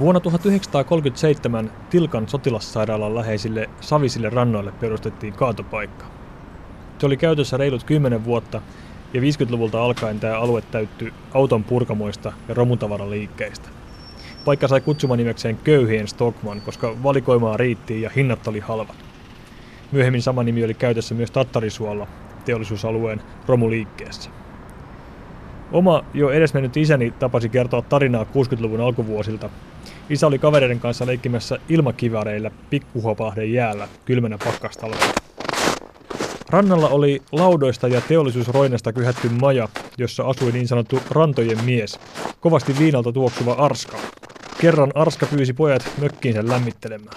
Vuonna 1937 Tilkan sotilassairaalan läheisille Savisille rannoille perustettiin kaatopaikka. Se oli käytössä reilut 10 vuotta ja 50-luvulta alkaen tämä alue täyttyi auton purkamoista ja romutavaraliikkeistä. Paikka sai nimekseen köyhien Stockman, koska valikoimaa riitti ja hinnat oli halvat. Myöhemmin sama nimi oli käytössä myös Tattarisuolla, teollisuusalueen romuliikkeessä. Oma jo edesmennyt isäni tapasi kertoa tarinaa 60-luvun alkuvuosilta. Isä oli kavereiden kanssa leikkimässä ilmakivareilla pikkuhopahden jäällä kylmänä pakkastalvena. Rannalla oli laudoista ja teollisuusroinasta kyhätty maja, jossa asui niin sanottu rantojen mies, kovasti viinalta tuoksuva Arska. Kerran Arska pyysi pojat mökkiinsä lämmittelemään.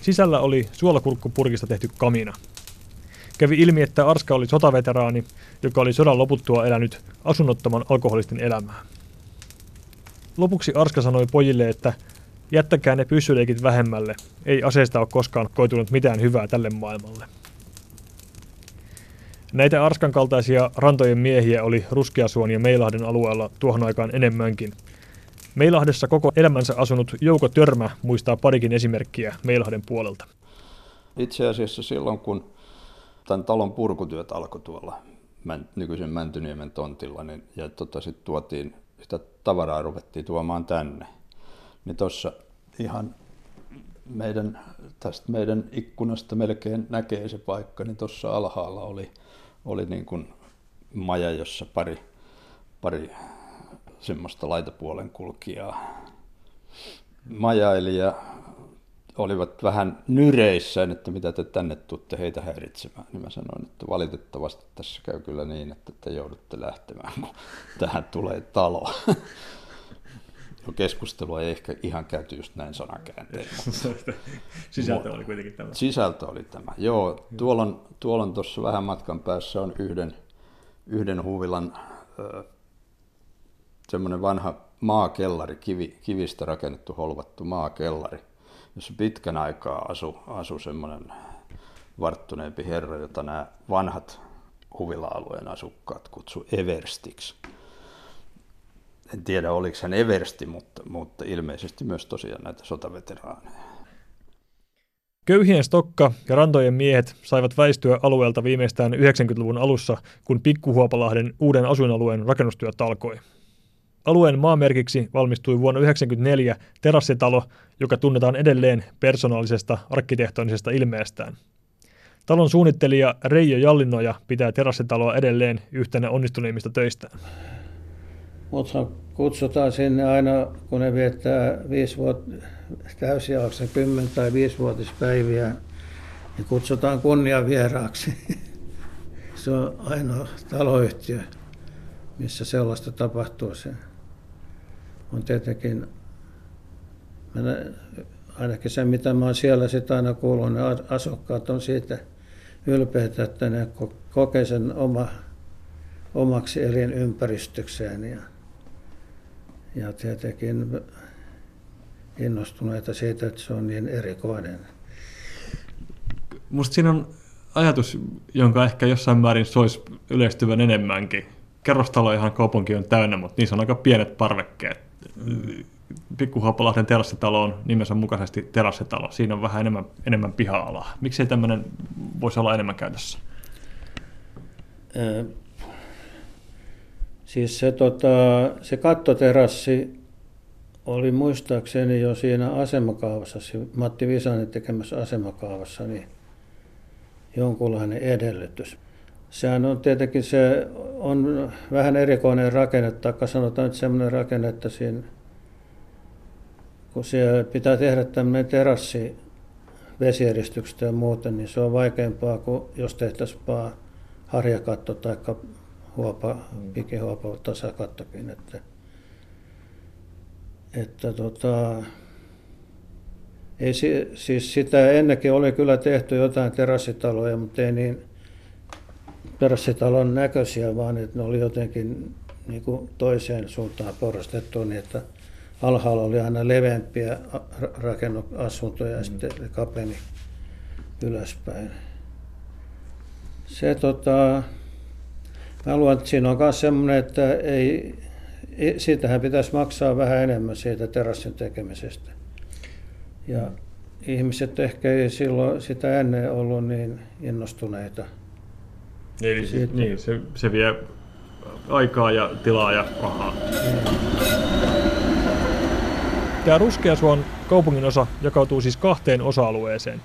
Sisällä oli suolakurkkupurkista tehty kamina. Kävi ilmi, että Arska oli sotaveteraani, joka oli sodan loputtua elänyt asunnottoman alkoholistin elämää. Lopuksi Arska sanoi pojille, että jättäkää ne pyssyleikit vähemmälle, ei aseesta ole koskaan koitunut mitään hyvää tälle maailmalle. Näitä Arskan kaltaisia rantojen miehiä oli Ruskeasuon ja Meilahden alueella tuohon aikaan enemmänkin. Meilahdessa koko elämänsä asunut Jouko Törmä muistaa parikin esimerkkiä Meilahden puolelta. Itse asiassa silloin, kun tämän talon purkutyöt alkoi tuolla nykyisen Mäntyniemen tontilla, niin, ja tota, sitten tuotiin, sitä tavaraa ruvettiin tuomaan tänne, niin tuossa ihan meidän, tästä meidän ikkunasta melkein näkee se paikka, niin tuossa alhaalla oli, oli niin kuin maja, jossa pari, pari semmoista laitapuolen kulkijaa majaili ja olivat vähän nyreissään, että mitä te tänne tuutte heitä häiritsemään, niin mä sanoin, että valitettavasti tässä käy kyllä niin, että te joudutte lähtemään, kun tähän tulee talo. No keskustelua ei ehkä ihan käyty just näin sanakääntein. Sisältö oli kuitenkin tämä. Sisältö oli tämä, joo. Tuolla on, tuolla on tuossa vähän matkan päässä on yhden, yhden huvilan äh, semmoinen vanha maakellari, kivi, kivistä rakennettu holvattu maakellari jossa pitkän aikaa asu, asu semmoinen varttuneempi herra, jota nämä vanhat huvila-alueen asukkaat kutsu Everstiksi. En tiedä, oliko hän Eversti, mutta, mutta ilmeisesti myös tosiaan näitä sotaveteraaneja. Köyhien stokka ja rantojen miehet saivat väistyä alueelta viimeistään 90-luvun alussa, kun Pikkuhuopalahden uuden asuinalueen rakennustyöt alkoi. Alueen maamerkiksi valmistui vuonna 1994 terassitalo, joka tunnetaan edelleen persoonallisesta arkkitehtonisesta ilmeestään. Talon suunnittelija Reijo Jallinoja pitää terassitaloa edelleen yhtenä onnistuneimmista töistään. Mutta kutsutaan sinne aina, kun ne viettää viisi vuotta, täysijakson 10 tai viisivuotispäiviä, niin kutsutaan kunniavieraaksi. Se on ainoa taloyhtiö, missä sellaista tapahtuu. Se on tietenkin, ainakin se mitä mä oon siellä sitä aina kuullut, ne asukkaat on siitä ylpeitä, että ne kokee sen oma, omaksi elinympäristökseen ja, ja tietenkin innostuneita siitä, että se on niin erikoinen. Musta siinä on ajatus, jonka ehkä jossain määrin soisi yleistyvän enemmänkin. Kerrostaloihan kaupunki on täynnä, mutta niissä on aika pienet parvekkeet Pikkuhuopalahden terassitalo on nimensä mukaisesti terassitalo. Siinä on vähän enemmän, enemmän piha-alaa. Miksi ei tämmöinen voisi olla enemmän käytössä? Siis se, tota, se kattoterassi oli muistaakseni jo siinä asemakaavassa, Matti Visanen tekemässä asemakaavassa, niin jonkunlainen edellytys. Sehän on tietenkin se on vähän erikoinen rakenne, tai sanotaan nyt sellainen rakenne, että siinä, kun siellä pitää tehdä tämmöinen terassi vesijärjestyksestä ja muuten, niin se on vaikeampaa kuin jos tehtäisiin vaan harjakatto tai huopa, pikihuopa tasakattokin. Että, että tota, ei, siis sitä ennenkin oli kyllä tehty jotain terassitaloja, mutta ei niin pörssitalon näköisiä, vaan että ne oli jotenkin niin kuin toiseen suuntaan porrastettu niin, että alhaalla oli aina leveämpiä rakennusasuntoja ja mm. sitten kapeni ylöspäin. Se tota, mä luulen, että siinä on myös semmoinen, että ei, siitähän pitäisi maksaa vähän enemmän siitä terassin tekemisestä. Ja ihmiset ehkä ei silloin sitä ennen ollut niin innostuneita. Eli siitä. niin, se, se vie aikaa ja tilaa ja rahaa. Tämä Ruskeasuon kaupungin osa jakautuu siis kahteen osa-alueeseen.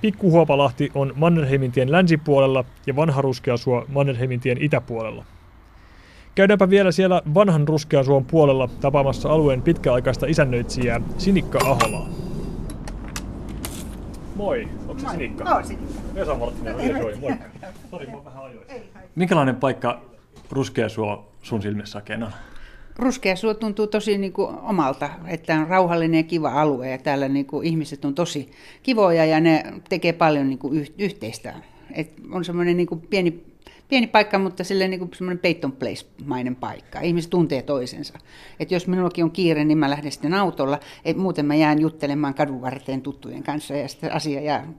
Pikkuhuopalahti on Mannerheimintien länsipuolella ja vanha Ruskeasuo Mannerheimintien itäpuolella. Käydäänpä vielä siellä vanhan Ruskeasuon puolella tapaamassa alueen pitkäaikaista isännöitsijää Sinikka Aholaa. Moi, onko se Sinikka? Oon Sinikka. Vesa Marttinen, moi. Sori, mä vähän ajoin. Minkälainen paikka Ruskeasuo sun silmissä oikein on? Ruskeasuo tuntuu tosi niin kuin omalta, että on rauhallinen ja kiva alue ja täällä niin kuin ihmiset on tosi kivoja ja ne tekee paljon niin kuin yhteistä. Et on semmoinen niin kuin pieni, pieni paikka, mutta silleen niin kuin semmoinen Peyton Place-mainen paikka. Ihmiset tuntee toisensa. Et jos minullakin on kiire, niin mä lähden sitten autolla. Et muuten mä jään juttelemaan kadun varteen tuttujen kanssa ja sitten asia jää,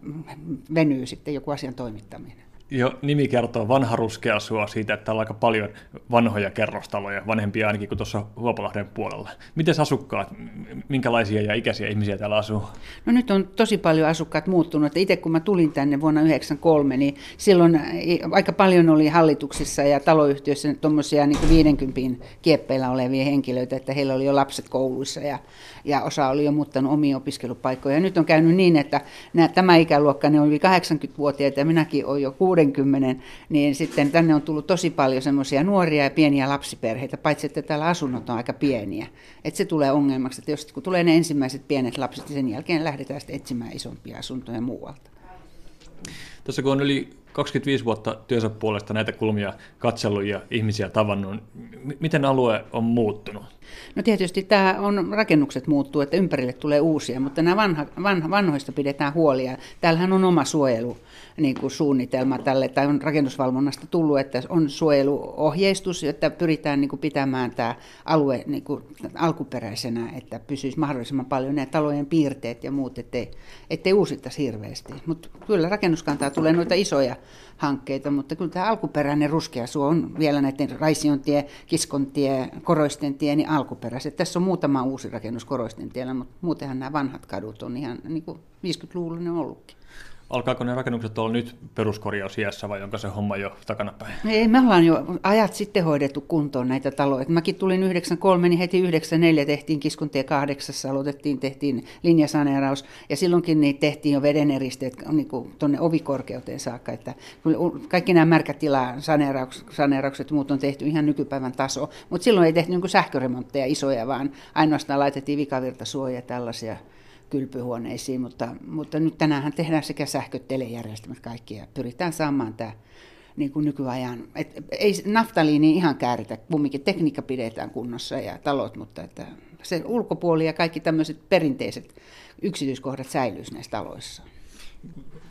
venyy sitten joku asian toimittaminen jo nimi kertoo vanha ruskea sua siitä, että täällä on aika paljon vanhoja kerrostaloja, vanhempia ainakin kuin tuossa Huopalahden puolella. Miten asukkaat, minkälaisia ja ikäisiä ihmisiä täällä asuu? No nyt on tosi paljon asukkaat muuttunut. Itse kun mä tulin tänne vuonna 1993, niin silloin aika paljon oli hallituksissa ja taloyhtiöissä tuommoisia niin 50 kieppeillä olevia henkilöitä, että heillä oli jo lapset kouluissa ja, ja osa oli jo muuttanut omia opiskelupaikkoja. Ja nyt on käynyt niin, että nämä, tämä ikäluokka, ne on yli 80-vuotiaita ja minäkin olen jo 60, niin sitten tänne on tullut tosi paljon semmoisia nuoria ja pieniä lapsiperheitä, paitsi että täällä asunnot on aika pieniä. Että se tulee ongelmaksi, että jos kun tulee ne ensimmäiset pienet lapset, niin sen jälkeen lähdetään sitten etsimään isompia asuntoja muualta. Tässä kun on yli 25 vuotta työnsä puolesta näitä kulmia katsellut ja ihmisiä tavannut, miten alue on muuttunut? No tietysti tämä on, rakennukset muuttuu, että ympärille tulee uusia, mutta nämä vanha, vanha, vanhoista pidetään huolia. Täällähän on oma suojelu niin kuin suunnitelma tälle, tai on rakennusvalvonnasta tullut, että on suojeluohjeistus, että pyritään niin kuin pitämään tämä alue niin kuin alkuperäisenä, että pysyisi mahdollisimman paljon nämä talojen piirteet ja muut, ettei, ettei uusittaisi hirveästi. Mutta kyllä rakennuskantaa tulee noita isoja hankkeita, mutta kyllä tämä alkuperäinen ruskea suo on vielä näiden Raisiontie, Kiskontie, Koroistentie, niin alkuperäiset. Tässä on muutama uusi rakennus Koroistentiellä, mutta muutenhan nämä vanhat kadut on ihan niin kuin 50-luvulla ne on ollutkin. Alkaako ne rakennukset olla nyt peruskorjausiässä vai onko se homma jo takanapäin? Ei, me ollaan jo ajat sitten hoidettu kuntoon näitä taloja. Mäkin tulin 93, niin heti 94 tehtiin Kiskuntie 8, aloitettiin, tehtiin linjasaneeraus ja silloinkin niin tehtiin jo vedeneristeet niin tuonne ovikorkeuteen saakka. Että kaikki nämä märkätila saneeraukset ja muut on tehty ihan nykypäivän taso, mutta silloin ei tehty niin sähköremontteja isoja, vaan ainoastaan laitettiin vikavirtasuoja ja tällaisia kylpyhuoneisiin, mutta, mutta nyt tänään tehdään sekä sähköt, telejärjestelmät kaikki ja pyritään saamaan tämä niin kuin nykyajan. Et ei naftaliini ihan kääritä, kumminkin tekniikka pidetään kunnossa ja talot, mutta että se ulkopuoli ja kaikki tämmöiset perinteiset yksityiskohdat säilyisivät näissä taloissa.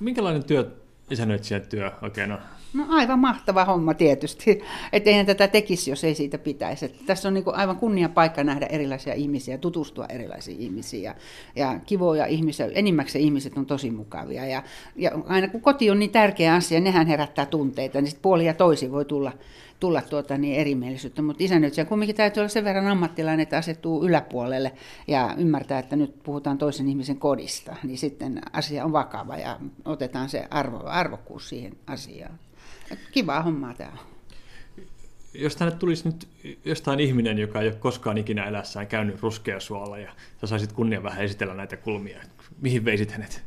Minkälainen työ isännöitsijän työ oikein on? No aivan mahtava homma tietysti, että eihän tätä tekisi, jos ei siitä pitäisi. Että tässä on niin aivan kunnia paikka nähdä erilaisia ihmisiä, tutustua erilaisiin ihmisiin ja, ja kivoja ihmisiä. Enimmäkseen ihmiset on tosi mukavia ja, ja aina kun koti on niin tärkeä asia, nehän herättää tunteita, niin sitten puoli ja toisi voi tulla tulla tuota niin erimielisyyttä, mutta isännöitsijä kumminkin täytyy olla sen verran ammattilainen, että asettuu yläpuolelle ja ymmärtää, että nyt puhutaan toisen ihmisen kodista, niin sitten asia on vakava ja otetaan se arvo, arvokkuus siihen asiaan. Kiva hommaa tämä jos tänne tulisi nyt jostain ihminen, joka ei ole koskaan ikinä elässään käynyt ruskeasuolla ja sä saisit kunnia vähän esitellä näitä kulmia, mihin veisit hänet?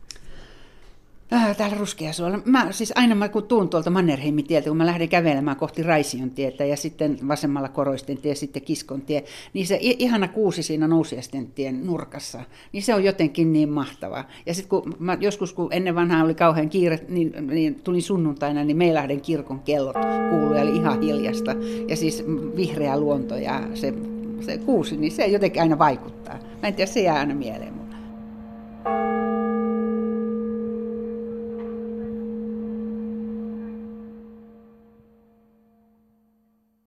Äh, täällä Ruskeasuolla. Mä siis aina mä kun tuun tuolta Mannerheimin tieltä, kun mä lähden kävelemään kohti Raision tietä ja sitten vasemmalla Koroisten tie, sitten Kiskon tie, niin se ihana kuusi siinä Nousiasten tien nurkassa, niin se on jotenkin niin mahtava. Ja sitten kun mä, joskus, kun ennen vanhaa oli kauhean kiire, niin, niin tulin sunnuntaina, niin Meilahden kirkon kellot kuului, oli ihan hiljasta. Ja siis vihreä luonto ja se, se kuusi, niin se jotenkin aina vaikuttaa. Mä en tiedä, se jää aina mieleen